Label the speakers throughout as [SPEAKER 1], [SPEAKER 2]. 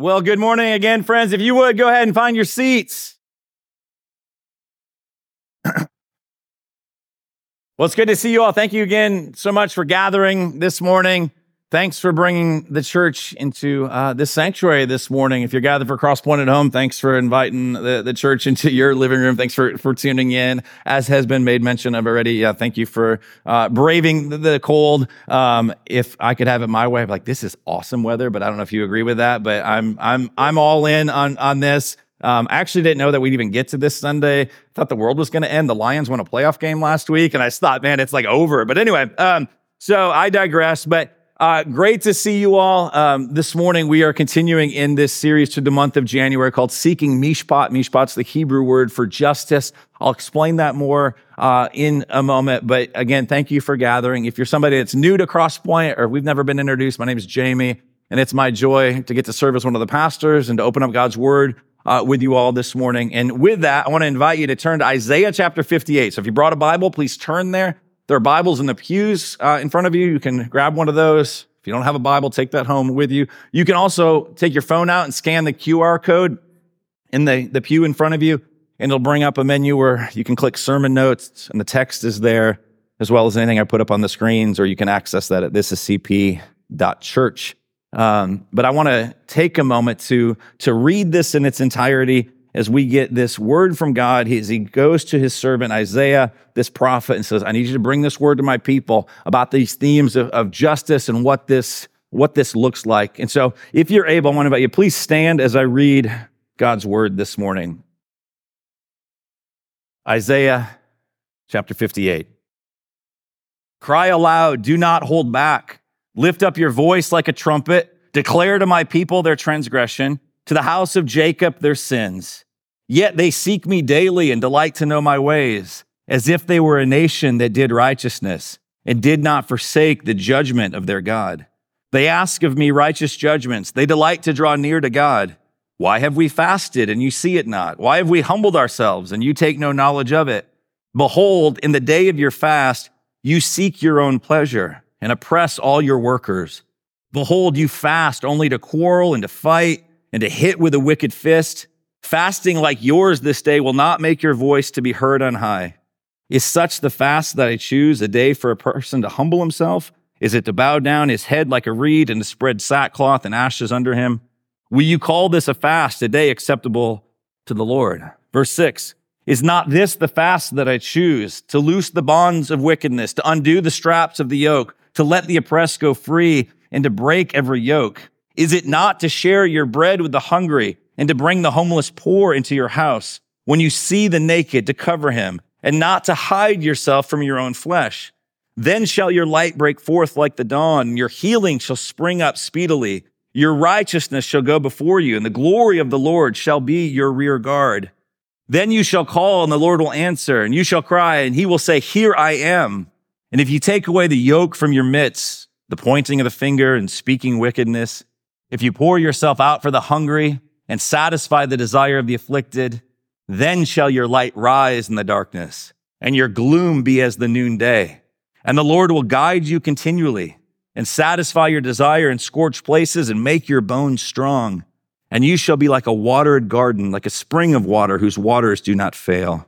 [SPEAKER 1] Well, good morning again, friends. If you would go ahead and find your seats. well, it's good to see you all. Thank you again so much for gathering this morning. Thanks for bringing the church into uh, this sanctuary this morning. If you're gathered for Crosspoint at home, thanks for inviting the, the church into your living room. Thanks for, for tuning in. As has been made mention of already, yeah, thank you for uh, braving the, the cold. Um, if I could have it my way, I'm like, this is awesome weather, but I don't know if you agree with that, but I'm, I'm, I'm all in on, on this. Um, I actually didn't know that we'd even get to this Sunday. I thought the world was going to end. The Lions won a playoff game last week, and I thought, man, it's like over. But anyway, um, so I digress. But uh, great to see you all. Um, this morning, we are continuing in this series to the month of January called Seeking Mishpat. Mishpat's the Hebrew word for justice. I'll explain that more uh, in a moment. But again, thank you for gathering. If you're somebody that's new to Crosspoint or we've never been introduced, my name is Jamie, and it's my joy to get to serve as one of the pastors and to open up God's word uh, with you all this morning. And with that, I want to invite you to turn to Isaiah chapter 58. So if you brought a Bible, please turn there. There are Bibles in the pews uh, in front of you. You can grab one of those. If you don't have a Bible, take that home with you. You can also take your phone out and scan the QR code in the, the pew in front of you, and it'll bring up a menu where you can click sermon notes, and the text is there, as well as anything I put up on the screens, or you can access that at thisiscp.church. Um, but I want to take a moment to, to read this in its entirety as we get this word from God, he, he goes to his servant Isaiah, this prophet, and says, I need you to bring this word to my people about these themes of, of justice and what this, what this looks like. And so, if you're able, I want to invite you, please stand as I read God's word this morning. Isaiah chapter 58. Cry aloud, do not hold back. Lift up your voice like a trumpet. Declare to my people their transgression, to the house of Jacob their sins. Yet they seek me daily and delight to know my ways, as if they were a nation that did righteousness and did not forsake the judgment of their God. They ask of me righteous judgments. They delight to draw near to God. Why have we fasted and you see it not? Why have we humbled ourselves and you take no knowledge of it? Behold, in the day of your fast, you seek your own pleasure and oppress all your workers. Behold, you fast only to quarrel and to fight and to hit with a wicked fist. Fasting like yours this day will not make your voice to be heard on high. Is such the fast that I choose, a day for a person to humble himself? Is it to bow down his head like a reed and to spread sackcloth and ashes under him? Will you call this a fast, a day acceptable to the Lord? Verse six. Is not this the fast that I choose? To loose the bonds of wickedness, to undo the straps of the yoke, to let the oppressed go free, and to break every yoke? Is it not to share your bread with the hungry and to bring the homeless poor into your house? When you see the naked, to cover him and not to hide yourself from your own flesh. Then shall your light break forth like the dawn, and your healing shall spring up speedily. Your righteousness shall go before you, and the glory of the Lord shall be your rear guard. Then you shall call, and the Lord will answer, and you shall cry, and he will say, Here I am. And if you take away the yoke from your midst, the pointing of the finger and speaking wickedness, if you pour yourself out for the hungry and satisfy the desire of the afflicted, then shall your light rise in the darkness and your gloom be as the noonday. And the Lord will guide you continually and satisfy your desire in scorched places and make your bones strong. And you shall be like a watered garden, like a spring of water whose waters do not fail.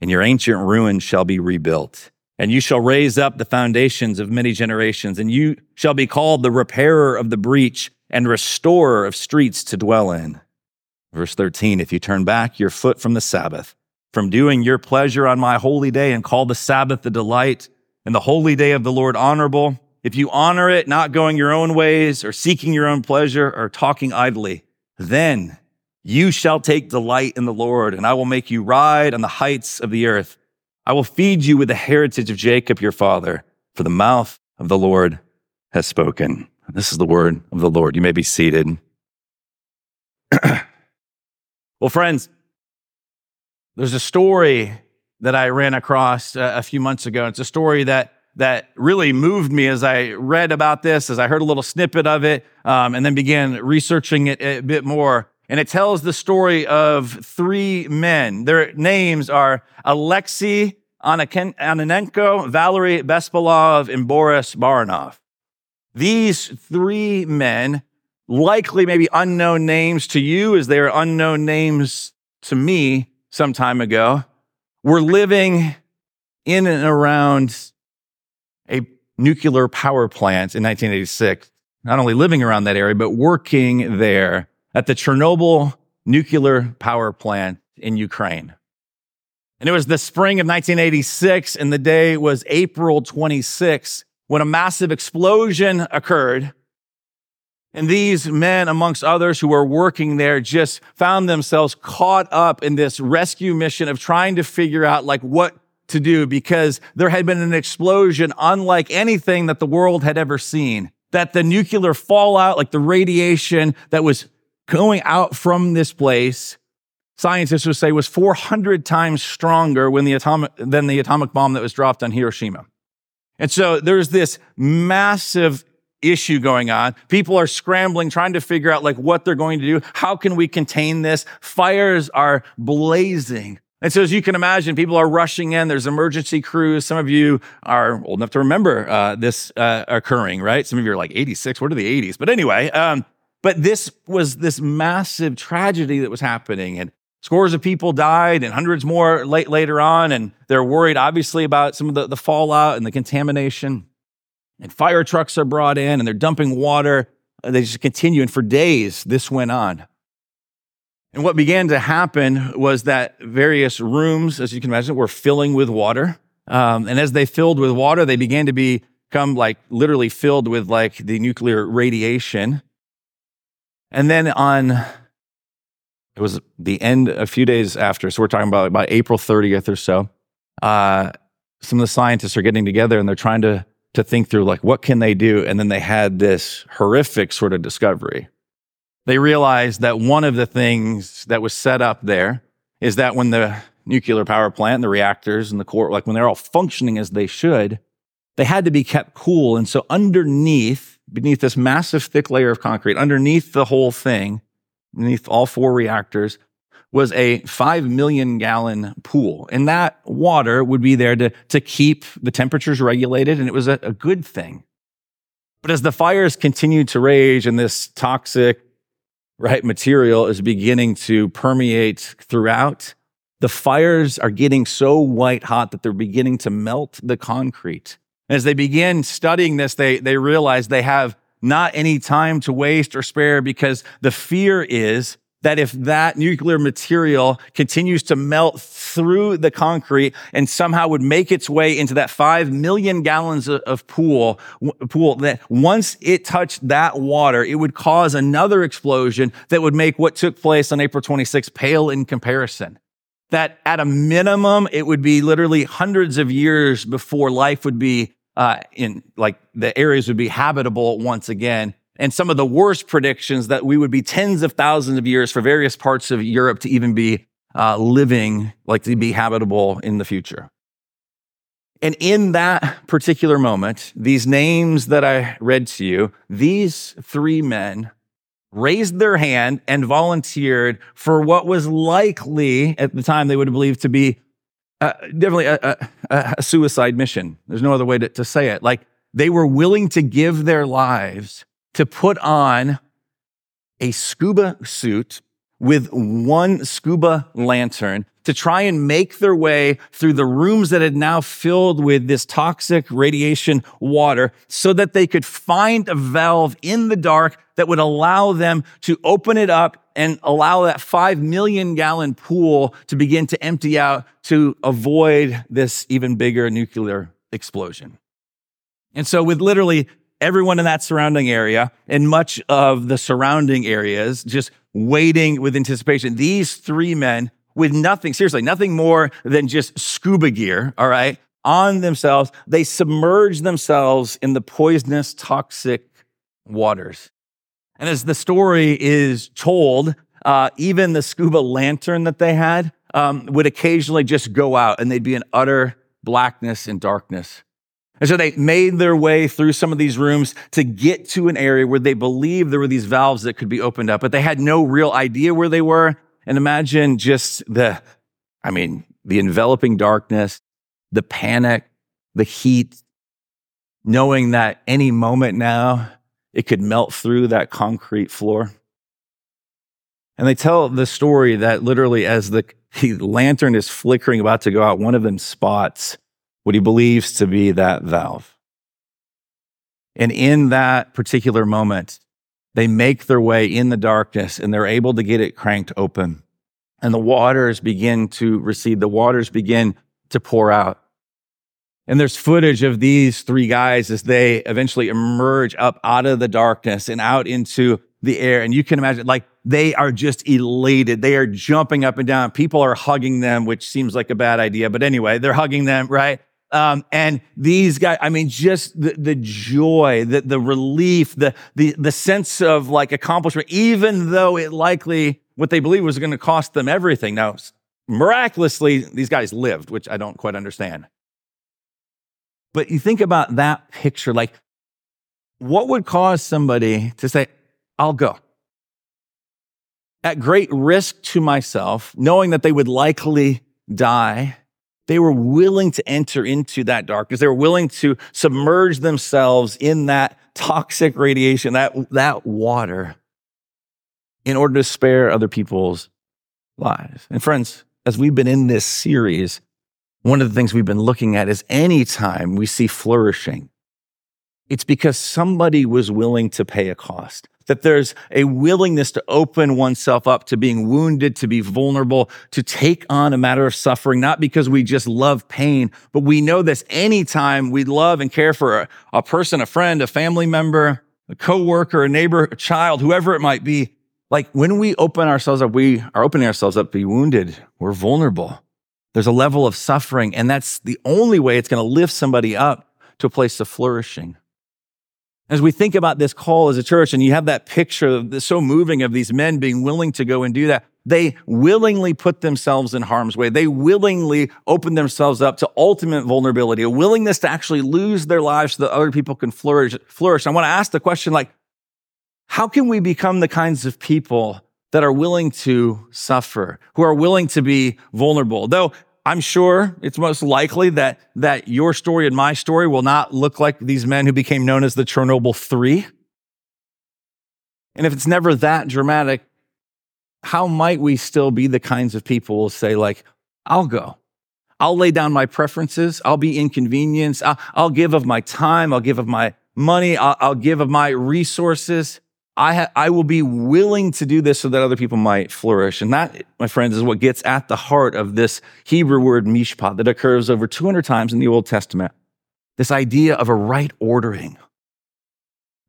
[SPEAKER 1] And your ancient ruins shall be rebuilt. And you shall raise up the foundations of many generations. And you shall be called the repairer of the breach and restorer of streets to dwell in. Verse 13, if you turn back your foot from the Sabbath, from doing your pleasure on my holy day and call the Sabbath the delight and the holy day of the Lord honorable, if you honor it, not going your own ways or seeking your own pleasure or talking idly, then you shall take delight in the Lord and I will make you ride on the heights of the earth. I will feed you with the heritage of Jacob your father, for the mouth of the Lord has spoken. This is the word of the Lord. You may be seated. well, friends, there's a story that I ran across uh, a few months ago. It's a story that that really moved me as I read about this, as I heard a little snippet of it, um, and then began researching it a bit more. And it tells the story of three men. Their names are Alexei Ananenko, Valery Bespalov, and Boris Baranov. These three men likely maybe unknown names to you as they are unknown names to me some time ago, were living in and around a nuclear power plant in 1986. Not only living around that area, but working there at the Chernobyl nuclear power plant in Ukraine. And it was the spring of 1986, and the day was April 26, when a massive explosion occurred. And these men, amongst others who were working there, just found themselves caught up in this rescue mission of trying to figure out like what to do because there had been an explosion unlike anything that the world had ever seen. That the nuclear fallout, like the radiation that was going out from this place scientists would say was 400 times stronger when the atomic, than the atomic bomb that was dropped on Hiroshima. And so there's this massive issue going on. People are scrambling, trying to figure out like what they're going to do. How can we contain this? Fires are blazing. And so, as you can imagine, people are rushing in. There's emergency crews. Some of you are old enough to remember uh, this uh, occurring, right? Some of you are like 86. What are the 80s? But anyway, um, but this was this massive tragedy that was happening, and Scores of people died and hundreds more late, later on. And they're worried, obviously, about some of the, the fallout and the contamination. And fire trucks are brought in and they're dumping water. They just continue. And for days, this went on. And what began to happen was that various rooms, as you can imagine, were filling with water. Um, and as they filled with water, they began to become like literally filled with like the nuclear radiation. And then on it was the end a few days after. So we're talking about about April 30th or so. Uh, some of the scientists are getting together and they're trying to to think through like what can they do. And then they had this horrific sort of discovery. They realized that one of the things that was set up there is that when the nuclear power plant, and the reactors and the core, like when they're all functioning as they should, they had to be kept cool. And so underneath, beneath this massive thick layer of concrete, underneath the whole thing, beneath all four reactors was a 5 million gallon pool. And that water would be there to, to keep the temperatures regulated, and it was a, a good thing. But as the fires continued to rage and this toxic right material is beginning to permeate throughout, the fires are getting so white hot that they're beginning to melt the concrete. As they begin studying this, they, they realize they have not any time to waste or spare because the fear is that if that nuclear material continues to melt through the concrete and somehow would make its way into that 5 million gallons of pool pool that once it touched that water it would cause another explosion that would make what took place on April 26 pale in comparison. That at a minimum it would be literally hundreds of years before life would be uh, in like the areas would be habitable once again. And some of the worst predictions that we would be tens of thousands of years for various parts of Europe to even be uh, living, like to be habitable in the future. And in that particular moment, these names that I read to you, these three men raised their hand and volunteered for what was likely at the time they would have believed to be uh, definitely a, a, a, suicide mission. There's no other way to, to say it. Like they were willing to give their lives to put on a scuba suit with one scuba lantern to try and make their way through the rooms that had now filled with this toxic radiation water so that they could find a valve in the dark that would allow them to open it up and allow that 5 million gallon pool to begin to empty out to avoid this even bigger nuclear explosion. And so, with literally everyone in that surrounding area and much of the surrounding areas just waiting with anticipation, these three men with nothing, seriously, nothing more than just scuba gear, all right, on themselves, they submerge themselves in the poisonous, toxic waters. And as the story is told, uh, even the scuba lantern that they had um, would occasionally just go out and they'd be in utter blackness and darkness. And so they made their way through some of these rooms to get to an area where they believed there were these valves that could be opened up, but they had no real idea where they were. And imagine just the, I mean, the enveloping darkness, the panic, the heat, knowing that any moment now it could melt through that concrete floor. And they tell the story that literally, as the, the lantern is flickering, about to go out, one of them spots what he believes to be that valve. And in that particular moment, they make their way in the darkness and they're able to get it cranked open. And the waters begin to recede, the waters begin to pour out. And there's footage of these three guys as they eventually emerge up out of the darkness and out into the air. And you can imagine, like, they are just elated. They are jumping up and down. People are hugging them, which seems like a bad idea. But anyway, they're hugging them, right? Um, and these guys, I mean, just the, the joy, the, the relief, the, the, the sense of like accomplishment, even though it likely what they believed was going to cost them everything. Now, miraculously, these guys lived, which I don't quite understand. But you think about that picture, like what would cause somebody to say, I'll go? At great risk to myself, knowing that they would likely die, they were willing to enter into that darkness. They were willing to submerge themselves in that toxic radiation, that, that water, in order to spare other people's lives. And friends, as we've been in this series, one of the things we've been looking at is anytime we see flourishing, it's because somebody was willing to pay a cost that there's a willingness to open oneself up to being wounded, to be vulnerable, to take on a matter of suffering, not because we just love pain, but we know this anytime we love and care for a, a person, a friend, a family member, a coworker, a neighbor, a child, whoever it might be. Like when we open ourselves up, we are opening ourselves up to be wounded. We're vulnerable. There's a level of suffering, and that's the only way it's going to lift somebody up to a place of flourishing. As we think about this call as a church, and you have that picture that's so moving of these men being willing to go and do that, they willingly put themselves in harm's way. They willingly open themselves up to ultimate vulnerability, a willingness to actually lose their lives so that other people can flourish. flourish. I want to ask the question like, how can we become the kinds of people that are willing to suffer, who are willing to be vulnerable? Though I'm sure it's most likely that, that your story and my story will not look like these men who became known as the Chernobyl Three. And if it's never that dramatic, how might we still be the kinds of people who say, like, I'll go. I'll lay down my preferences. I'll be inconvenienced. I'll, I'll give of my time. I'll give of my money. I'll, I'll give of my resources. I, ha- I will be willing to do this so that other people might flourish. And that, my friends, is what gets at the heart of this Hebrew word mishpat that occurs over 200 times in the Old Testament. This idea of a right ordering.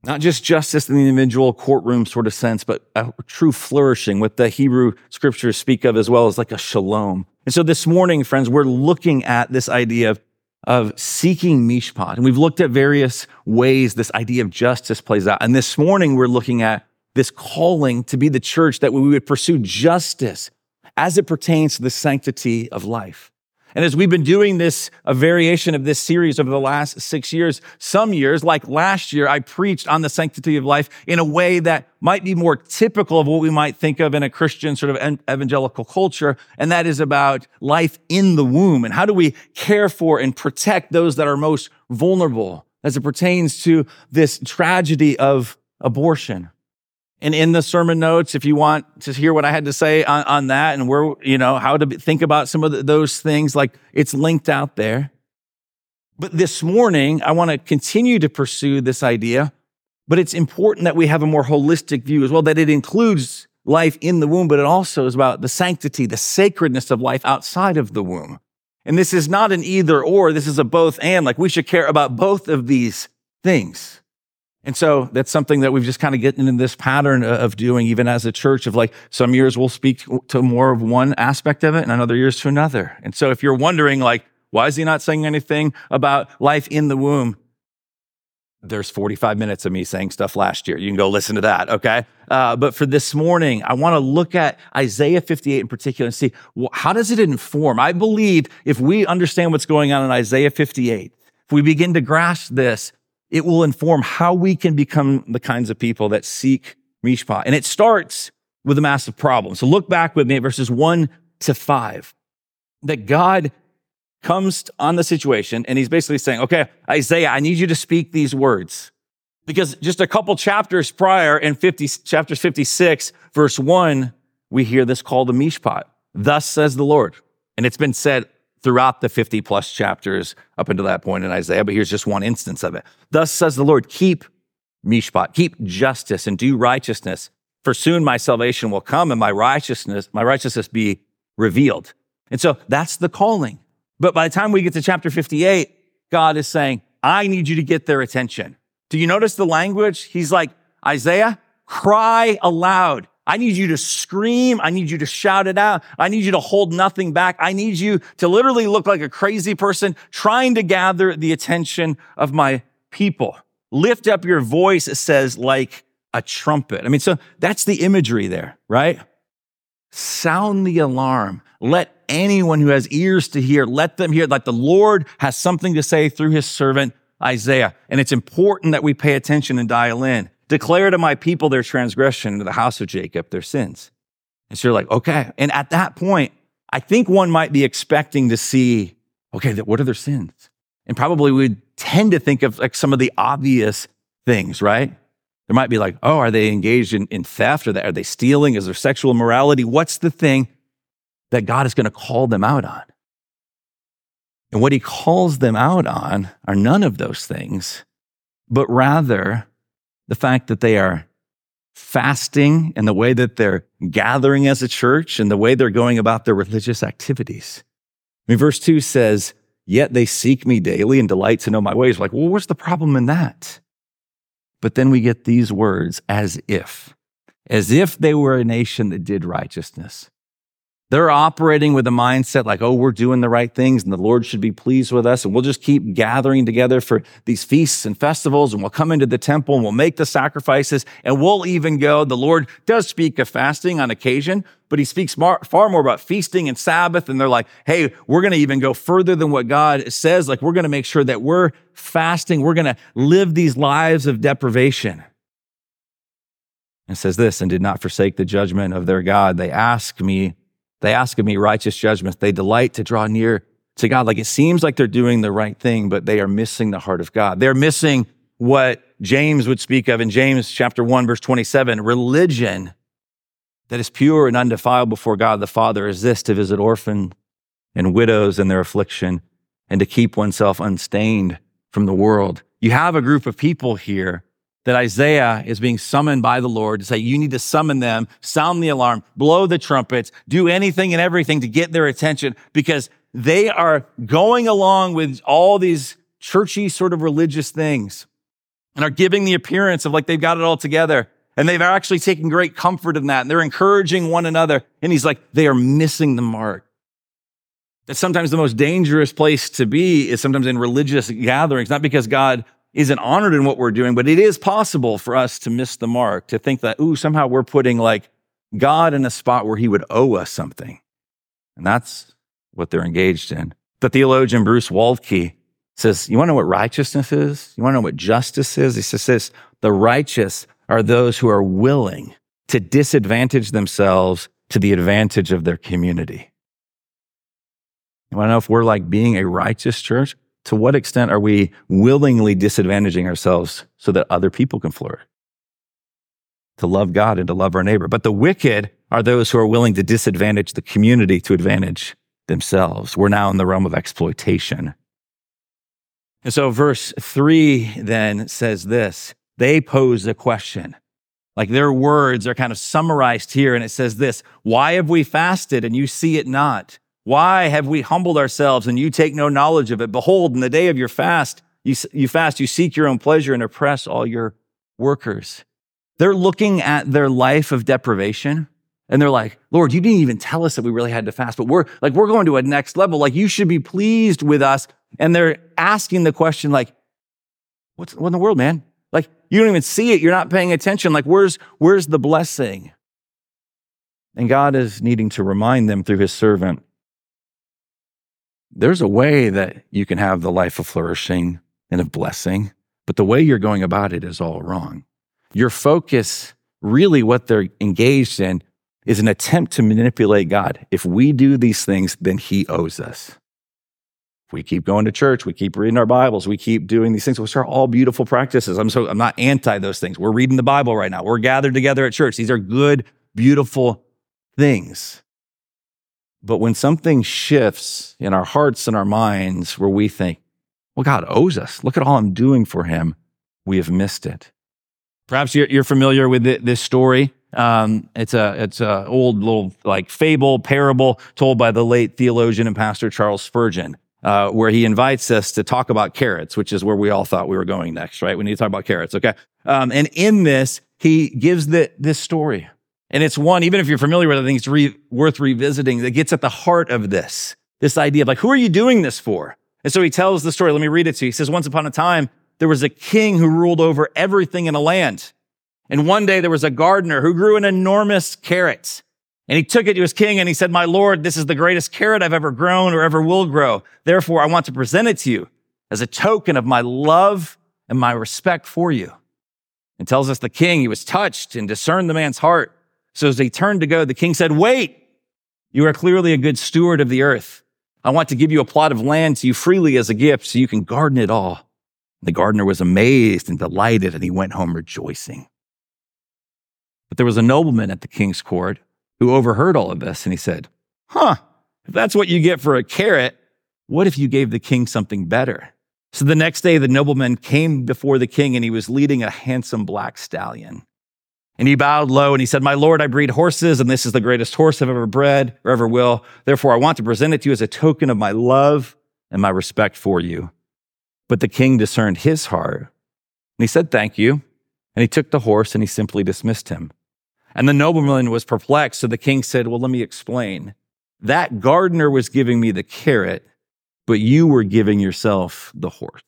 [SPEAKER 1] Not just justice in the individual courtroom sort of sense, but a true flourishing, what the Hebrew scriptures speak of as well as like a shalom. And so this morning, friends, we're looking at this idea of of seeking mishpat. And we've looked at various ways this idea of justice plays out. And this morning, we're looking at this calling to be the church that we would pursue justice as it pertains to the sanctity of life. And as we've been doing this, a variation of this series over the last six years, some years, like last year, I preached on the sanctity of life in a way that might be more typical of what we might think of in a Christian sort of evangelical culture. And that is about life in the womb. And how do we care for and protect those that are most vulnerable as it pertains to this tragedy of abortion? And in the sermon notes if you want to hear what i had to say on, on that and where you know how to think about some of the, those things like it's linked out there. But this morning i want to continue to pursue this idea but it's important that we have a more holistic view as well that it includes life in the womb but it also is about the sanctity the sacredness of life outside of the womb. And this is not an either or this is a both and like we should care about both of these things and so that's something that we've just kind of gotten in this pattern of doing, even as a church, of like some years we'll speak to more of one aspect of it and another years to another. And so if you're wondering, like, why is he not saying anything about life in the womb? There's 45 minutes of me saying stuff last year. You can go listen to that, okay? Uh, but for this morning, I want to look at Isaiah 58 in particular and see well, how does it inform? I believe if we understand what's going on in Isaiah 58, if we begin to grasp this, it will inform how we can become the kinds of people that seek mishpat. And it starts with a massive problem. So look back with me at verses one to five. That God comes on the situation and he's basically saying, okay, Isaiah, I need you to speak these words. Because just a couple chapters prior in 50, chapter 56, verse 1, we hear this called a mishpat. Thus says the Lord. And it's been said throughout the 50 plus chapters up until that point in Isaiah, but here's just one instance of it. Thus says the Lord, keep mishpat, keep justice and do righteousness. For soon my salvation will come and my righteousness, my righteousness be revealed. And so that's the calling. But by the time we get to chapter 58, God is saying, I need you to get their attention. Do you notice the language? He's like, Isaiah, cry aloud. I need you to scream. I need you to shout it out. I need you to hold nothing back. I need you to literally look like a crazy person trying to gather the attention of my people. Lift up your voice, it says, like a trumpet. I mean, so that's the imagery there, right? Sound the alarm. Let anyone who has ears to hear, let them hear. Like the Lord has something to say through his servant Isaiah. And it's important that we pay attention and dial in. Declare to my people their transgression, to the house of Jacob their sins. And so you're like, okay. And at that point, I think one might be expecting to see, okay, what are their sins? And probably would tend to think of like some of the obvious things, right? There might be like, oh, are they engaged in, in theft? Or are they stealing? Is there sexual immorality? What's the thing that God is going to call them out on? And what he calls them out on are none of those things, but rather the fact that they are fasting and the way that they're gathering as a church and the way they're going about their religious activities. I mean, verse 2 says, Yet they seek me daily and delight to know my ways. We're like, well, what's the problem in that? But then we get these words, as if, as if they were a nation that did righteousness, they're operating with a mindset like, oh, we're doing the right things and the Lord should be pleased with us. And we'll just keep gathering together for these feasts and festivals and we'll come into the temple and we'll make the sacrifices and we'll even go. The Lord does speak of fasting on occasion, but he speaks far more about feasting and Sabbath. And they're like, hey, we're going to even go further than what God says. Like, we're going to make sure that we're fasting. We're going to live these lives of deprivation. It says this, and did not forsake the judgment of their God. They ask me they ask of me righteous judgments. They delight to draw near to God. Like it seems like they're doing the right thing, but they are missing the heart of God. They're missing what James would speak of in James chapter 1, verse 27. Religion that is pure and undefiled before God the Father is this to visit orphans and widows in their affliction and to keep oneself unstained from the world. You have a group of people here that Isaiah is being summoned by the Lord to say, you need to summon them, sound the alarm, blow the trumpets, do anything and everything to get their attention because they are going along with all these churchy sort of religious things and are giving the appearance of like they've got it all together. And they've actually taken great comfort in that. And they're encouraging one another. And he's like, they are missing the mark. That sometimes the most dangerous place to be is sometimes in religious gatherings, not because God isn't honored in what we're doing, but it is possible for us to miss the mark, to think that, ooh, somehow we're putting like God in a spot where he would owe us something. And that's what they're engaged in. The theologian Bruce Waltke says, You want to know what righteousness is? You want to know what justice is? He says this the righteous are those who are willing to disadvantage themselves to the advantage of their community. You want to know if we're like being a righteous church? To what extent are we willingly disadvantaging ourselves so that other people can flourish? To love God and to love our neighbor. But the wicked are those who are willing to disadvantage the community to advantage themselves. We're now in the realm of exploitation. And so, verse three then says this they pose a question. Like their words are kind of summarized here, and it says this Why have we fasted and you see it not? Why have we humbled ourselves and you take no knowledge of it? Behold, in the day of your fast, you, you fast, you seek your own pleasure and oppress all your workers. They're looking at their life of deprivation and they're like, Lord, you didn't even tell us that we really had to fast, but we're like, we're going to a next level. Like, you should be pleased with us. And they're asking the question, like, what's what in the world, man? Like, you don't even see it. You're not paying attention. Like, where's, where's the blessing? And God is needing to remind them through his servant there's a way that you can have the life of flourishing and of blessing, but the way you're going about it is all wrong. Your focus, really what they're engaged in, is an attempt to manipulate God. If we do these things, then he owes us. we keep going to church, we keep reading our Bibles, we keep doing these things, which are all beautiful practices. I'm so I'm not anti those things. We're reading the Bible right now. We're gathered together at church. These are good, beautiful things. But when something shifts in our hearts and our minds where we think, well, God owes us. Look at all I'm doing for him. We have missed it. Perhaps you're, you're familiar with this story. Um, it's a it's a old little like fable parable told by the late theologian and pastor Charles Spurgeon, uh, where he invites us to talk about carrots, which is where we all thought we were going next, right? We need to talk about carrots, okay? Um, and in this, he gives the this story, and it's one even if you're familiar with it, I think it's re- worth revisiting. That gets at the heart of this this idea of like, who are you doing this for? And so he tells the story. Let me read it to you. He says, Once upon a time, there was a king who ruled over everything in a land. And one day there was a gardener who grew an enormous carrot. And he took it to his king and he said, My Lord, this is the greatest carrot I've ever grown or ever will grow. Therefore, I want to present it to you as a token of my love and my respect for you. And tells us the king, he was touched and discerned the man's heart. So as they turned to go, the king said, Wait, you are clearly a good steward of the earth. I want to give you a plot of land to you freely as a gift so you can garden it all. The gardener was amazed and delighted, and he went home rejoicing. But there was a nobleman at the king's court who overheard all of this, and he said, Huh, if that's what you get for a carrot, what if you gave the king something better? So the next day, the nobleman came before the king, and he was leading a handsome black stallion. And he bowed low and he said, My Lord, I breed horses, and this is the greatest horse I've ever bred or ever will. Therefore, I want to present it to you as a token of my love and my respect for you. But the king discerned his heart. And he said, Thank you. And he took the horse and he simply dismissed him. And the nobleman was perplexed. So the king said, Well, let me explain. That gardener was giving me the carrot, but you were giving yourself the horse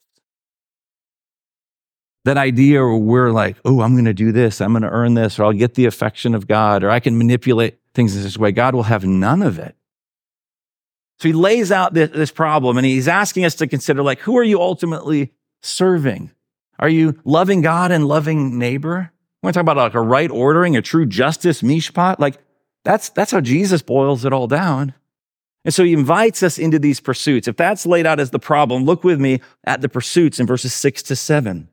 [SPEAKER 1] that idea where we're like, oh, I'm going to do this, I'm going to earn this, or I'll get the affection of God, or I can manipulate things in this way. God will have none of it. So he lays out this, this problem and he's asking us to consider, like, who are you ultimately serving? Are you loving God and loving neighbor? We want to talk about like a right ordering, a true justice, mishpat. Like that's, that's how Jesus boils it all down. And so he invites us into these pursuits. If that's laid out as the problem, look with me at the pursuits in verses six to seven.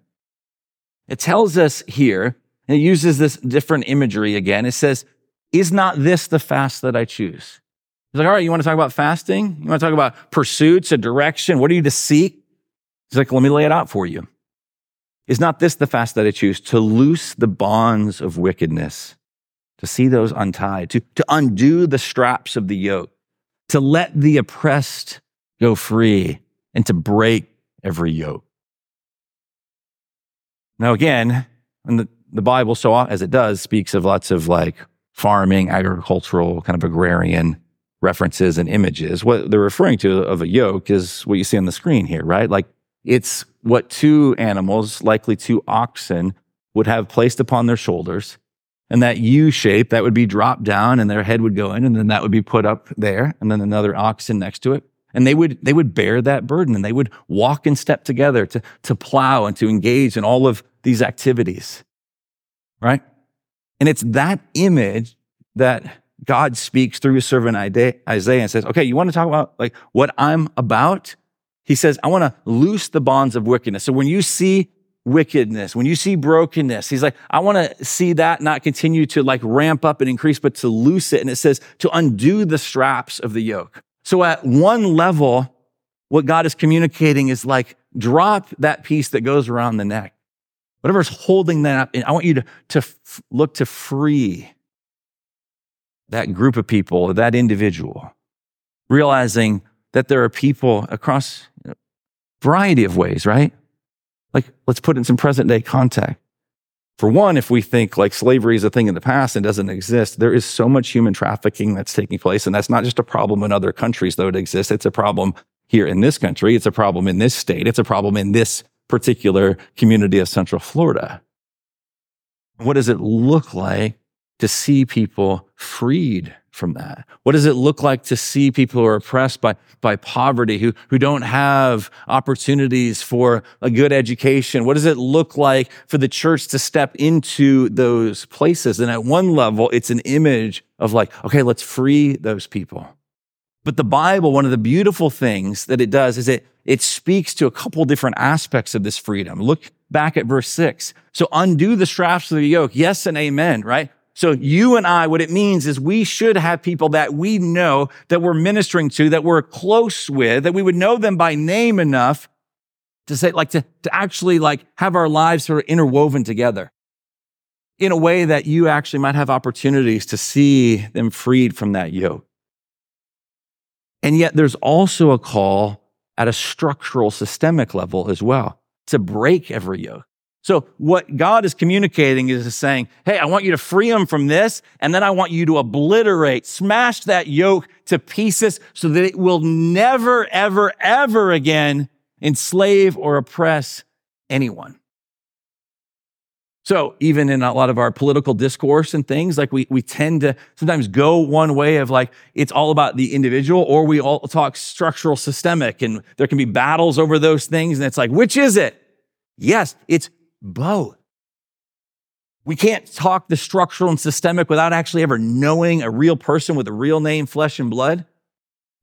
[SPEAKER 1] It tells us here, and it uses this different imagery again. It says, Is not this the fast that I choose? He's like, All right, you want to talk about fasting? You want to talk about pursuits, a direction? What are you to seek? He's like, Let me lay it out for you. Is not this the fast that I choose? To loose the bonds of wickedness, to see those untied, to, to undo the straps of the yoke, to let the oppressed go free, and to break every yoke. Now, again, and the, the Bible, so as it does, speaks of lots of like farming, agricultural, kind of agrarian references and images. What they're referring to of a yoke is what you see on the screen here, right? Like it's what two animals, likely two oxen, would have placed upon their shoulders. And that U shape, that would be dropped down and their head would go in, and then that would be put up there, and then another oxen next to it. And they would, they would bear that burden and they would walk in step together to, to plow and to engage in all of these activities, right? And it's that image that God speaks through his servant Isaiah and says, okay, you want to talk about like what I'm about? He says, I want to loose the bonds of wickedness. So when you see wickedness, when you see brokenness, he's like, I want to see that not continue to like ramp up and increase, but to loose it. And it says to undo the straps of the yoke. So at one level, what God is communicating is like, drop that piece that goes around the neck whatever's holding that up, and I want you to, to f- look to free that group of people, that individual, realizing that there are people across a variety of ways, right? Like, let's put in some present day context. For one, if we think like slavery is a thing in the past and doesn't exist, there is so much human trafficking that's taking place. And that's not just a problem in other countries, though it exists. It's a problem here in this country. It's a problem in this state. It's a problem in this particular community of Central Florida. What does it look like to see people freed from that? What does it look like to see people who are oppressed by, by poverty, who, who don't have opportunities for a good education? What does it look like for the church to step into those places? And at one level, it's an image of like, okay, let's free those people. But the Bible, one of the beautiful things that it does is it, it speaks to a couple different aspects of this freedom. Look back at verse six. So undo the straps of the yoke. Yes and amen, right? So you and I, what it means is we should have people that we know that we're ministering to, that we're close with, that we would know them by name enough to say, like, to, to actually like have our lives sort of interwoven together in a way that you actually might have opportunities to see them freed from that yoke. And yet there's also a call at a structural systemic level as well to break every yoke. So what God is communicating is saying, Hey, I want you to free them from this. And then I want you to obliterate, smash that yoke to pieces so that it will never, ever, ever again enslave or oppress anyone. So even in a lot of our political discourse and things, like we, we tend to sometimes go one way of like, it's all about the individual, or we all talk structural systemic and there can be battles over those things. And it's like, which is it? Yes, it's both. We can't talk the structural and systemic without actually ever knowing a real person with a real name, flesh and blood.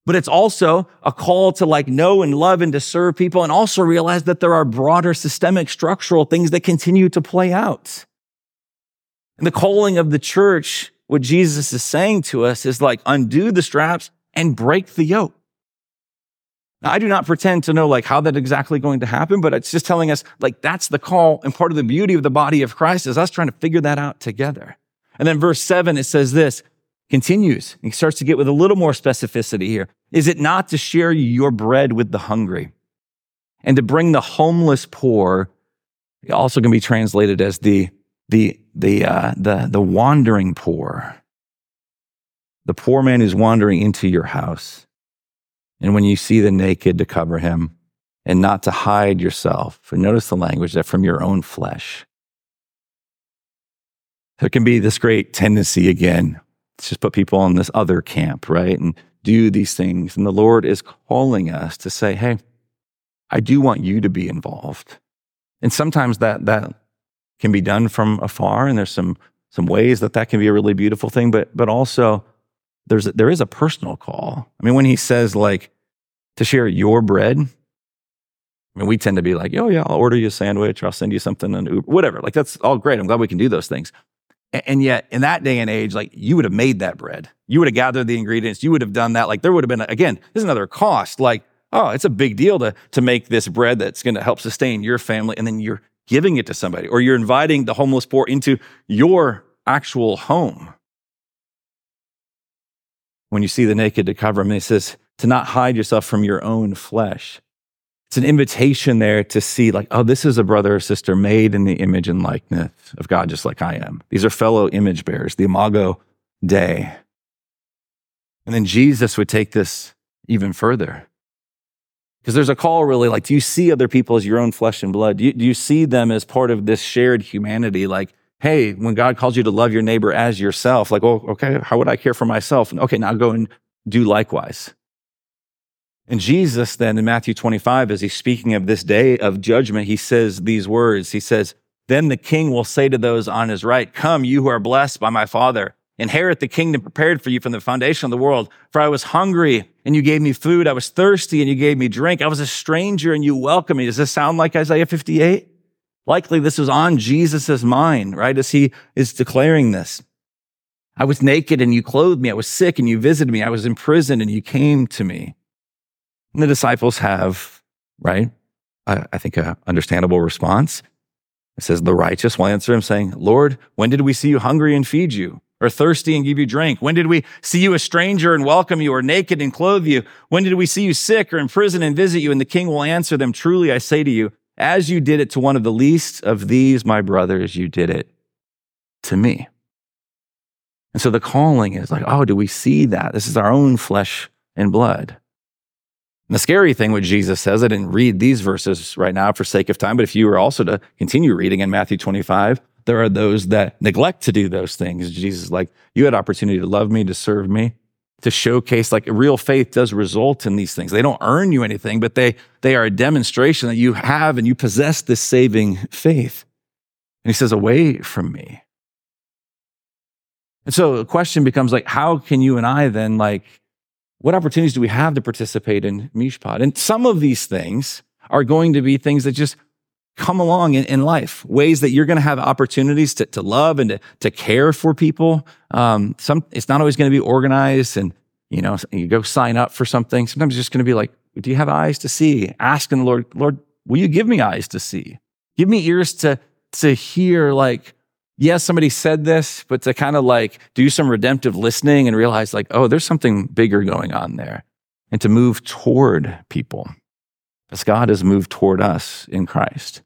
[SPEAKER 1] But it's also a call to like know and love and to serve people and also realize that there are broader systemic structural things that continue to play out. And the calling of the church, what Jesus is saying to us is like undo the straps and break the yoke. Now, I do not pretend to know like how that exactly going to happen, but it's just telling us like that's the call and part of the beauty of the body of Christ is us trying to figure that out together. And then verse seven, it says this, continues. He starts to get with a little more specificity here. Is it not to share your bread with the hungry and to bring the homeless poor? Also can be translated as the, the, the, uh, the, the wandering poor. The poor man who's wandering into your house and when you see the naked, to cover him and not to hide yourself. And notice the language that from your own flesh. There can be this great tendency again to just put people in this other camp, right? And do these things. And the Lord is calling us to say, hey, I do want you to be involved. And sometimes that, that can be done from afar. And there's some, some ways that that can be a really beautiful thing, but, but also there's there is a personal call. I mean, when he says like to share your bread, I mean, we tend to be like, oh yeah, I'll order you a sandwich, or I'll send you something, and Uber, whatever. Like that's all great. I'm glad we can do those things. And yet, in that day and age, like you would have made that bread, you would have gathered the ingredients, you would have done that. Like there would have been again, there's another cost. Like oh, it's a big deal to to make this bread that's going to help sustain your family, and then you're giving it to somebody, or you're inviting the homeless poor into your actual home when you see the naked to cover him. he says to not hide yourself from your own flesh. It's an invitation there to see, like, oh, this is a brother or sister made in the image and likeness of God, just like I am. These are fellow image bearers, the Imago Dei. And then Jesus would take this even further. Because there's a call really like, do you see other people as your own flesh and blood? Do you, do you see them as part of this shared humanity? Like, hey, when God calls you to love your neighbor as yourself, like, well, okay, how would I care for myself? Okay, now go and do likewise. And Jesus, then in Matthew 25, as he's speaking of this day of judgment, he says these words. He says, Then the king will say to those on his right, Come, you who are blessed by my Father, inherit the kingdom prepared for you from the foundation of the world. For I was hungry and you gave me food. I was thirsty and you gave me drink. I was a stranger and you welcomed me. Does this sound like Isaiah 58? Likely this was on Jesus' mind, right? As he is declaring this. I was naked and you clothed me. I was sick and you visited me. I was in prison and you came to me. And the disciples have, right? I, I think a understandable response. It says, the righteous will answer him saying, Lord, when did we see you hungry and feed you? Or thirsty and give you drink? When did we see you a stranger and welcome you, or naked and clothe you? When did we see you sick or in prison and visit you? And the king will answer them, Truly I say to you, as you did it to one of the least of these, my brothers, you did it to me. And so the calling is like, oh, do we see that? This is our own flesh and blood. And the scary thing what Jesus says, I didn't read these verses right now for sake of time, but if you were also to continue reading in Matthew 25, there are those that neglect to do those things. Jesus like, you had opportunity to love me, to serve me to showcase like real faith does result in these things. They don't earn you anything, but they, they are a demonstration that you have and you possess this saving faith. And he says, away from me. And so the question becomes like, how can you and I then like what opportunities do we have to participate in Mishpat? And some of these things are going to be things that just come along in, in life, ways that you're going to have opportunities to, to love and to, to care for people. Um, some, it's not always going to be organized and, you know, you go sign up for something. Sometimes it's just going to be like, do you have eyes to see? Asking the Lord, Lord, will you give me eyes to see? Give me ears to, to hear like, yes, somebody said this, but to kind of like do some redemptive listening and realize like, oh, there's something bigger going on there and to move toward people as God has moved toward us in Christ.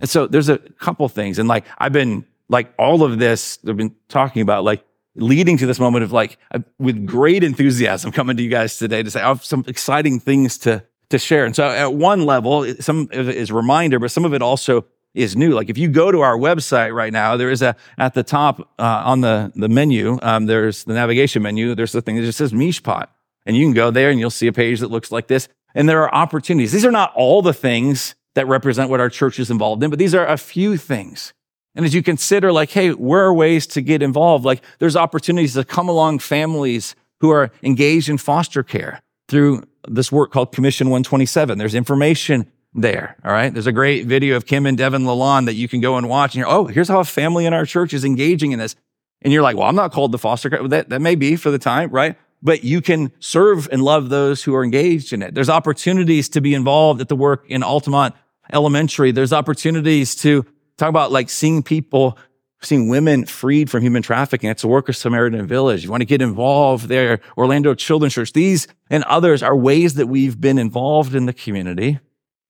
[SPEAKER 1] And so there's a couple things. And like, I've been like all of this, I've been talking about like leading to this moment of like, uh, with great enthusiasm coming to you guys today to say, I have some exciting things to, to share. And so at one level, some of it is reminder, but some of it also is new. Like if you go to our website right now, there is a, at the top uh, on the, the menu, um, there's the navigation menu, there's the thing that just says Mishpat. And you can go there and you'll see a page that looks like this. And there are opportunities. These are not all the things that represent what our church is involved in, but these are a few things. And as you consider, like, hey, where are ways to get involved? Like, there's opportunities to come along families who are engaged in foster care through this work called Commission 127. There's information there. All right. There's a great video of Kim and Devin Lalonde that you can go and watch. And you're, oh, here's how a family in our church is engaging in this. And you're like, well, I'm not called to foster care. That, that may be for the time, right? But you can serve and love those who are engaged in it. There's opportunities to be involved at the work in Altamonte elementary. There's opportunities to talk about like seeing people, seeing women freed from human trafficking. It's a work of Samaritan Village. You want to get involved there. Orlando Children's Church. These and others are ways that we've been involved in the community.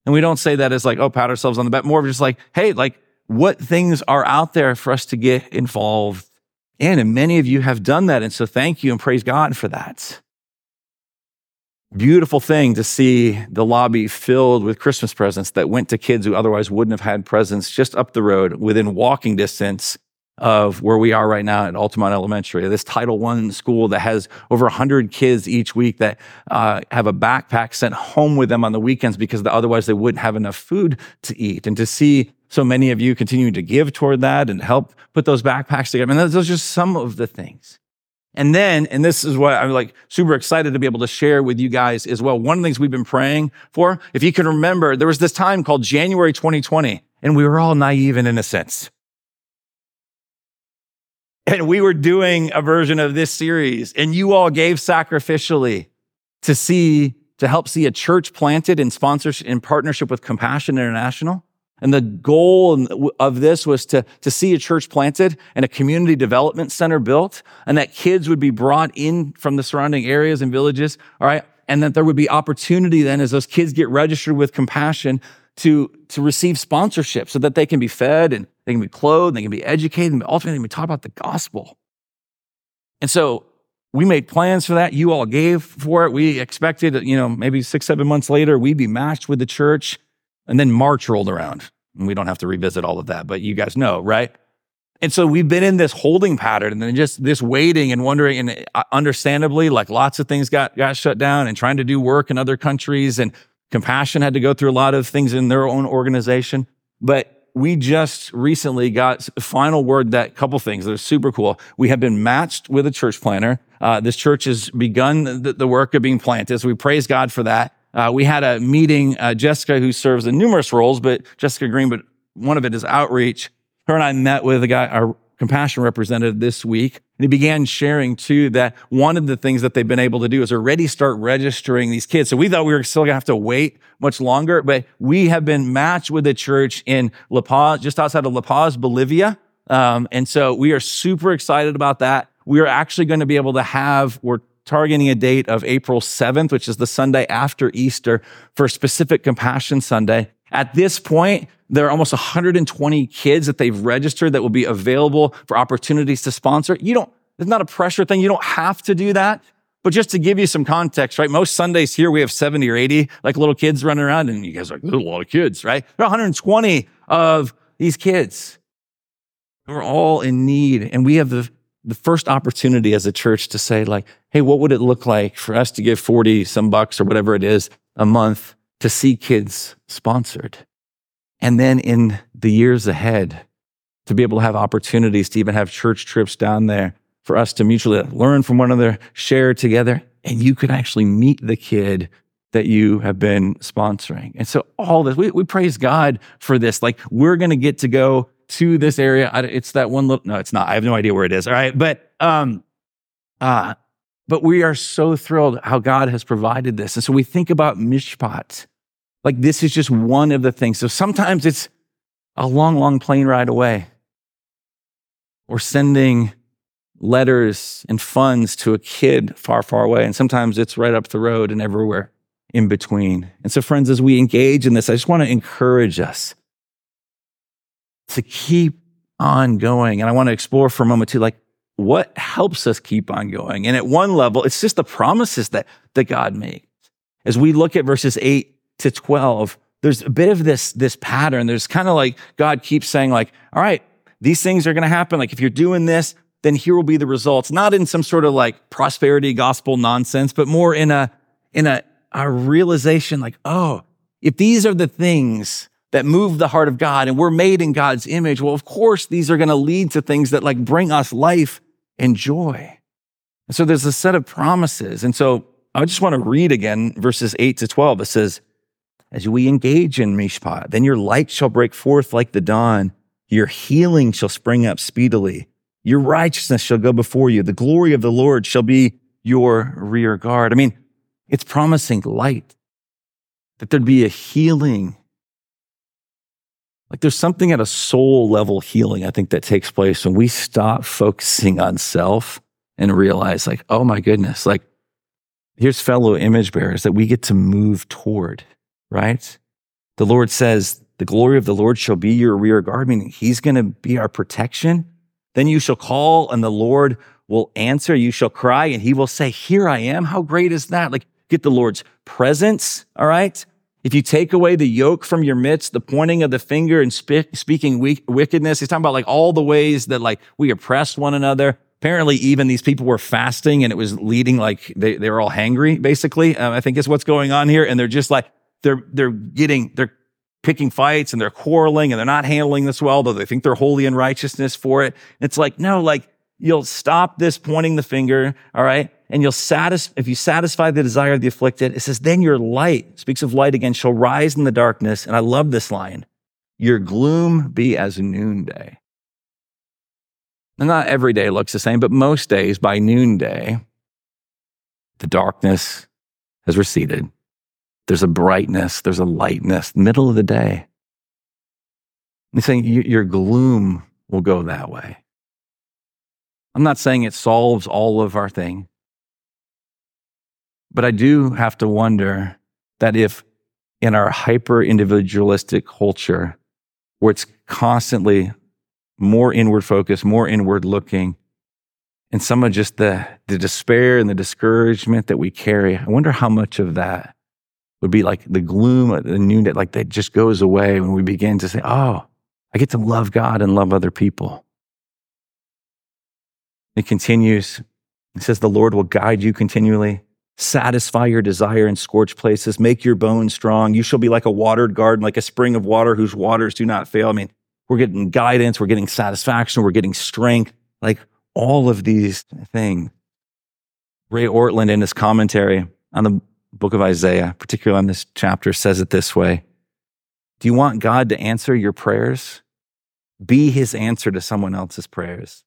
[SPEAKER 1] And we don't say that as like, oh, pat ourselves on the back. More of just like, hey, like what things are out there for us to get involved in? And many of you have done that. And so thank you and praise God for that beautiful thing to see the lobby filled with Christmas presents that went to kids who otherwise wouldn't have had presents just up the road within walking distance of where we are right now at Altamonte Elementary, this Title I school that has over 100 kids each week that uh, have a backpack sent home with them on the weekends because otherwise they wouldn't have enough food to eat. And to see so many of you continuing to give toward that and help put those backpacks together, I mean, those are just some of the things and then, and this is what I'm like super excited to be able to share with you guys as well. One of the things we've been praying for, if you can remember, there was this time called January 2020, and we were all naive and innocent. And we were doing a version of this series, and you all gave sacrificially to see, to help see a church planted in sponsorship, in partnership with Compassion International. And the goal of this was to, to see a church planted and a community development center built, and that kids would be brought in from the surrounding areas and villages, all right? And that there would be opportunity then as those kids get registered with compassion to, to receive sponsorship so that they can be fed and they can be clothed, they can be educated, and ultimately we talk about the gospel. And so we made plans for that. You all gave for it. We expected, you know, maybe six, seven months later, we'd be matched with the church. And then March rolled around. And we don't have to revisit all of that, but you guys know, right? And so we've been in this holding pattern and then just this waiting and wondering. And uh, understandably, like lots of things got, got shut down and trying to do work in other countries. And Compassion had to go through a lot of things in their own organization. But we just recently got final word that couple things that are super cool. We have been matched with a church planner. Uh, this church has begun the, the work of being planted. So we praise God for that. Uh, we had a meeting, uh, Jessica, who serves in numerous roles, but Jessica Green, but one of it is outreach. Her and I met with a guy, our compassion representative this week, and he began sharing too that one of the things that they've been able to do is already start registering these kids. So we thought we were still gonna have to wait much longer, but we have been matched with a church in La Paz, just outside of La Paz, Bolivia. Um, and so we are super excited about that. We are actually going to be able to have, we're targeting a date of April 7th, which is the Sunday after Easter, for specific Compassion Sunday. At this point, there are almost 120 kids that they've registered that will be available for opportunities to sponsor. You don't, it's not a pressure thing. You don't have to do that. But just to give you some context, right? Most Sundays here, we have 70 or 80 like little kids running around and you guys are like, there's a lot of kids, right? There are 120 of these kids. We're all in need and we have the the first opportunity as a church to say like, hey, what would it look like for us to give 40 some bucks or whatever it is a month to see kids sponsored? And then in the years ahead, to be able to have opportunities to even have church trips down there for us to mutually learn from one another, share together. and you could actually meet the kid that you have been sponsoring. And so all this, we, we praise God for this. Like we're going to get to go to this area. It's that one little, no, it's not. I have no idea where it is. All right. But, um, uh, but we are so thrilled how God has provided this. And so we think about Mishpat. Like this is just one of the things. So sometimes it's a long, long plane ride away or sending letters and funds to a kid far, far away. And sometimes it's right up the road and everywhere in between. And so, friends, as we engage in this, I just want to encourage us to keep on going. And I want to explore for a moment too, like what helps us keep on going. And at one level, it's just the promises that, that God makes. As we look at verses eight to 12, there's a bit of this, this pattern. There's kind of like God keeps saying, like, all right, these things are going to happen. Like if you're doing this, then here will be the results. Not in some sort of like prosperity gospel nonsense, but more in a, in a, a realization like, oh, if these are the things that move the heart of God and we're made in God's image, well, of course, these are going to lead to things that like bring us life and joy. And so there's a set of promises. And so I just want to read again verses 8 to 12. It says, As we engage in Mishpat, then your light shall break forth like the dawn, your healing shall spring up speedily, your righteousness shall go before you, the glory of the Lord shall be your rear guard. I mean, it's promising light, that there'd be a healing. Like there's something at a soul level healing, I think, that takes place when we stop focusing on self and realize, like, oh my goodness, like here's fellow image bearers that we get to move toward, right? The Lord says, the glory of the Lord shall be your rear guard, meaning he's going to be our protection. Then you shall call and the Lord will answer. You shall cry and he will say, Here I am. How great is that? Like get the Lord's presence, all right? If you take away the yoke from your midst, the pointing of the finger and spe- speaking weak- wickedness, he's talking about like all the ways that like we oppress one another. Apparently, even these people were fasting and it was leading like they, they were all hangry, basically. Um, I think is what's going on here. And they're just like, they're, they're getting, they're picking fights and they're quarreling and they're not handling this well, though they think they're holy in righteousness for it. It's like, no, like you'll stop this pointing the finger, all right? And you'll satisfy, if you satisfy the desire of the afflicted, it says, then your light, speaks of light again, shall rise in the darkness. And I love this line your gloom be as noonday. Not every day looks the same, but most days by noonday, the darkness has receded. There's a brightness, there's a lightness, middle of the day. And he's saying your gloom will go that way. I'm not saying it solves all of our thing, but I do have to wonder that if in our hyper individualistic culture, where it's constantly more inward focused, more inward looking, and some of just the, the despair and the discouragement that we carry, I wonder how much of that would be like the gloom, uh, the noonday, like that just goes away when we begin to say, oh, I get to love God and love other people. It continues. It says, The Lord will guide you continually, satisfy your desire in scorched places, make your bones strong. You shall be like a watered garden, like a spring of water whose waters do not fail. I mean, we're getting guidance, we're getting satisfaction, we're getting strength, like all of these things. Ray Ortlund, in his commentary on the book of Isaiah, particularly on this chapter, says it this way Do you want God to answer your prayers? Be his answer to someone else's prayers.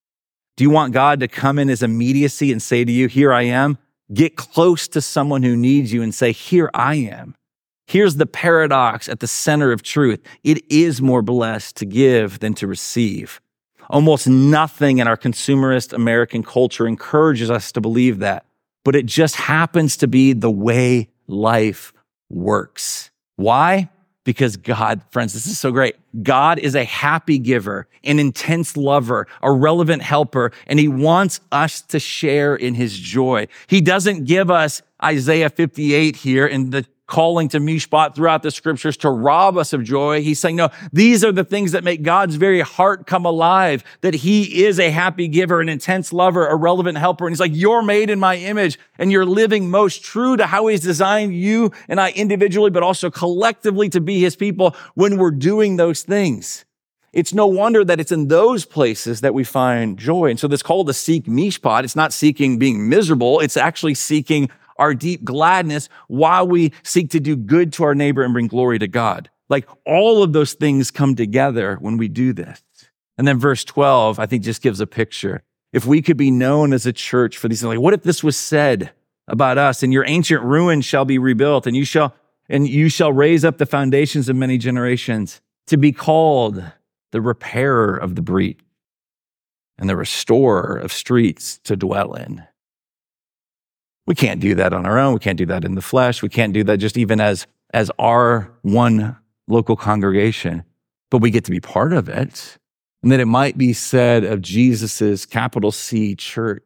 [SPEAKER 1] Do you want God to come in his immediacy and say to you, Here I am? Get close to someone who needs you and say, Here I am. Here's the paradox at the center of truth it is more blessed to give than to receive. Almost nothing in our consumerist American culture encourages us to believe that, but it just happens to be the way life works. Why? Because God, friends, this is so great. God is a happy giver, an intense lover, a relevant helper, and he wants us to share in his joy. He doesn't give us Isaiah 58 here in the calling to Mishpat throughout the scriptures to rob us of joy. He's saying, no, these are the things that make God's very heart come alive, that he is a happy giver, an intense lover, a relevant helper. And he's like, you're made in my image and you're living most true to how he's designed you and I individually, but also collectively to be his people when we're doing those things. It's no wonder that it's in those places that we find joy. And so this call to seek mishpat, it's not seeking being miserable. It's actually seeking our deep gladness while we seek to do good to our neighbor and bring glory to God. Like all of those things come together when we do this. And then verse 12, I think just gives a picture. If we could be known as a church for these, things, like, what if this was said about us and your ancient ruins shall be rebuilt and you shall, and you shall raise up the foundations of many generations to be called the repairer of the breach and the restorer of streets to dwell in. We can't do that on our own. We can't do that in the flesh. We can't do that just even as, as our one local congregation, but we get to be part of it. And that it might be said of Jesus's capital C church,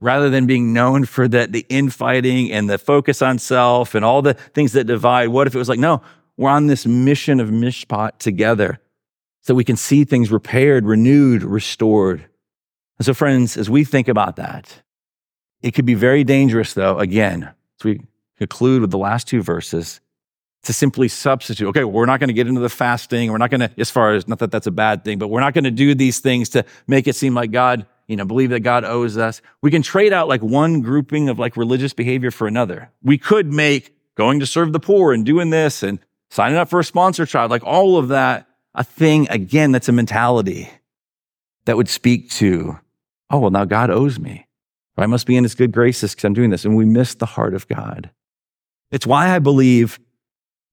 [SPEAKER 1] rather than being known for the, the infighting and the focus on self and all the things that divide. What if it was like, no, we're on this mission of mishpat together so we can see things repaired, renewed, restored. And so, friends, as we think about that, it could be very dangerous, though, again, as we conclude with the last two verses, to simply substitute. Okay, we're not going to get into the fasting. We're not going to, as far as, not that that's a bad thing, but we're not going to do these things to make it seem like God, you know, believe that God owes us. We can trade out like one grouping of like religious behavior for another. We could make going to serve the poor and doing this and signing up for a sponsor child, like all of that a thing, again, that's a mentality that would speak to, oh, well, now God owes me. I must be in his good graces because I'm doing this. And we miss the heart of God. It's why I believe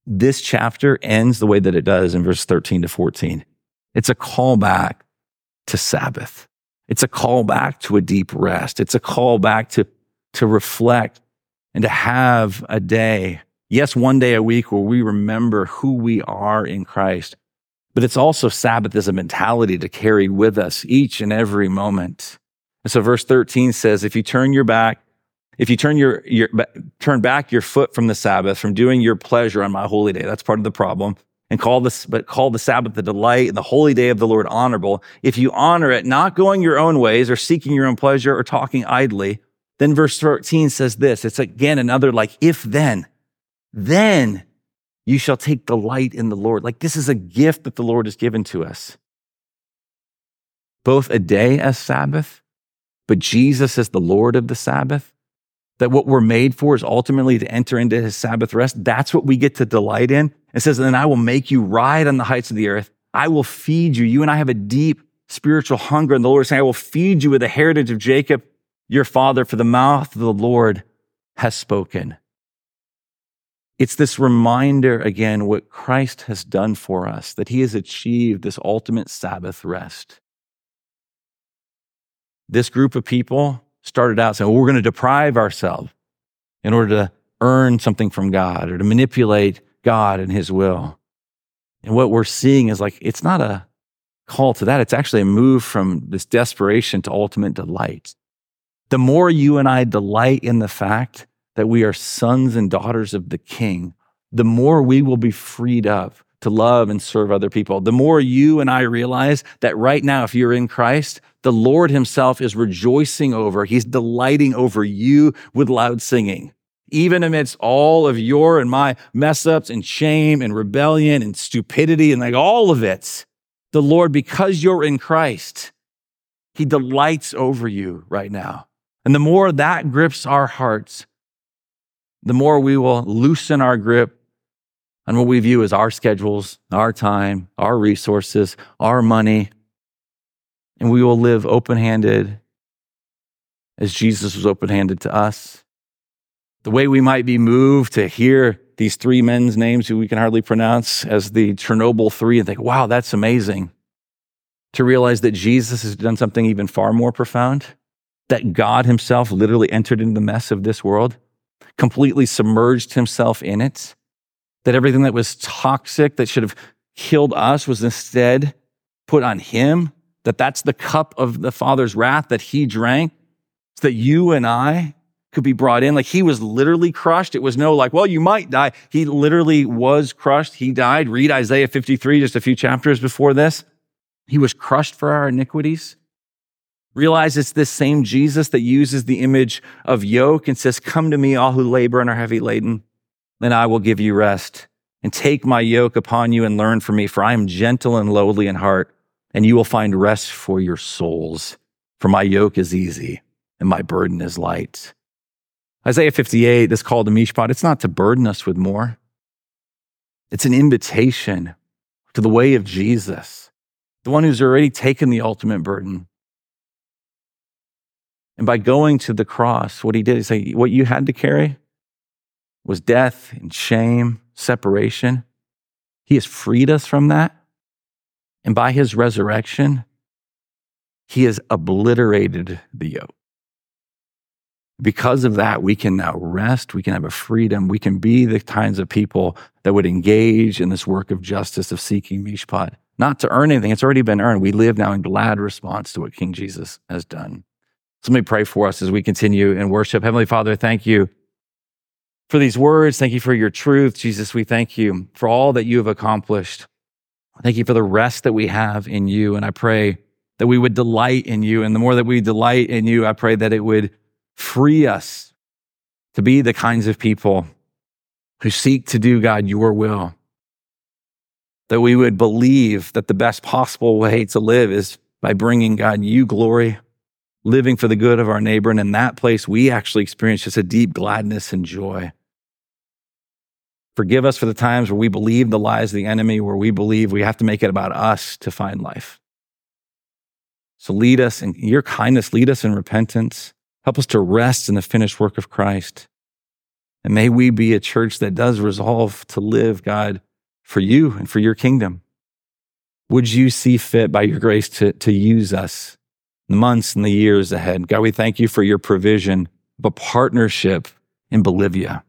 [SPEAKER 1] this chapter ends the way that it does in verse 13 to 14. It's a callback to Sabbath. It's a callback to a deep rest. It's a callback to, to reflect and to have a day, yes, one day a week where we remember who we are in Christ, but it's also Sabbath as a mentality to carry with us each and every moment. And so verse 13 says, if you turn your back, if you turn your, your turn back your foot from the Sabbath, from doing your pleasure on my holy day, that's part of the problem. And call this, but call the Sabbath the delight and the holy day of the Lord honorable. If you honor it, not going your own ways or seeking your own pleasure or talking idly, then verse 13 says this. It's again another like, if then, then you shall take delight in the Lord. Like this is a gift that the Lord has given to us. Both a day as Sabbath, but Jesus is the Lord of the Sabbath. That what we're made for is ultimately to enter into his Sabbath rest. That's what we get to delight in. It says, then I will make you ride on the heights of the earth. I will feed you. You and I have a deep spiritual hunger. And the Lord is saying, I will feed you with the heritage of Jacob, your father, for the mouth of the Lord has spoken. It's this reminder again what Christ has done for us, that he has achieved this ultimate Sabbath rest. This group of people started out saying, well, we're going to deprive ourselves in order to earn something from God or to manipulate God and his will. And what we're seeing is like, it's not a call to that. It's actually a move from this desperation to ultimate delight. The more you and I delight in the fact that we are sons and daughters of the King, the more we will be freed up to love and serve other people. The more you and I realize that right now, if you're in Christ, the Lord Himself is rejoicing over, He's delighting over you with loud singing. Even amidst all of your and my mess ups and shame and rebellion and stupidity and like all of it, the Lord, because you're in Christ, He delights over you right now. And the more that grips our hearts, the more we will loosen our grip on what we view as our schedules, our time, our resources, our money, and we will live open handed as Jesus was open handed to us. The way we might be moved to hear these three men's names who we can hardly pronounce as the Chernobyl three and think, wow, that's amazing. To realize that Jesus has done something even far more profound, that God Himself literally entered into the mess of this world completely submerged himself in it, that everything that was toxic, that should have killed us, was instead put on him, that that's the cup of the Father's wrath that he drank, so that you and I could be brought in. Like he was literally crushed. It was no like, well, you might die. He literally was crushed. He died. Read Isaiah 53, just a few chapters before this. He was crushed for our iniquities. Realize it's this same Jesus that uses the image of yoke and says, Come to me, all who labor and are heavy laden, and I will give you rest. And take my yoke upon you and learn from me, for I am gentle and lowly in heart, and you will find rest for your souls. For my yoke is easy and my burden is light. Isaiah 58, this call to Mishpat, it's not to burden us with more. It's an invitation to the way of Jesus, the one who's already taken the ultimate burden. And by going to the cross, what he did is say, what you had to carry was death and shame, separation. He has freed us from that. And by his resurrection, he has obliterated the yoke. Because of that, we can now rest. We can have a freedom. We can be the kinds of people that would engage in this work of justice, of seeking mishpat, not to earn anything. It's already been earned. We live now in glad response to what King Jesus has done. Let me pray for us as we continue in worship. Heavenly Father, thank you for these words. Thank you for your truth. Jesus, we thank you for all that you have accomplished. Thank you for the rest that we have in you. And I pray that we would delight in you. And the more that we delight in you, I pray that it would free us to be the kinds of people who seek to do, God, your will. That we would believe that the best possible way to live is by bringing, God, you glory living for the good of our neighbor. And in that place, we actually experience just a deep gladness and joy. Forgive us for the times where we believe the lies of the enemy, where we believe we have to make it about us to find life. So lead us in your kindness, lead us in repentance. Help us to rest in the finished work of Christ. And may we be a church that does resolve to live, God, for you and for your kingdom. Would you see fit by your grace to, to use us the months and the years ahead. God, we thank you for your provision of a partnership in Bolivia.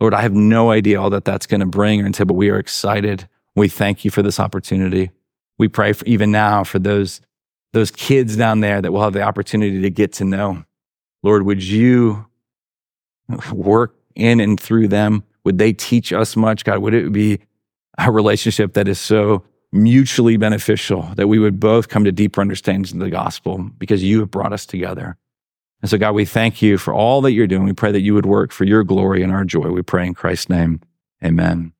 [SPEAKER 1] Lord, I have no idea all that that's going to bring or until, but we are excited. We thank you for this opportunity. We pray for even now for those, those kids down there that will have the opportunity to get to know. Lord, would you work in and through them? Would they teach us much? God, would it be a relationship that is so mutually beneficial, that we would both come to deeper understandings of the gospel because you have brought us together. And so, God, we thank you for all that you're doing. We pray that you would work for your glory and our joy. We pray in Christ's name. Amen.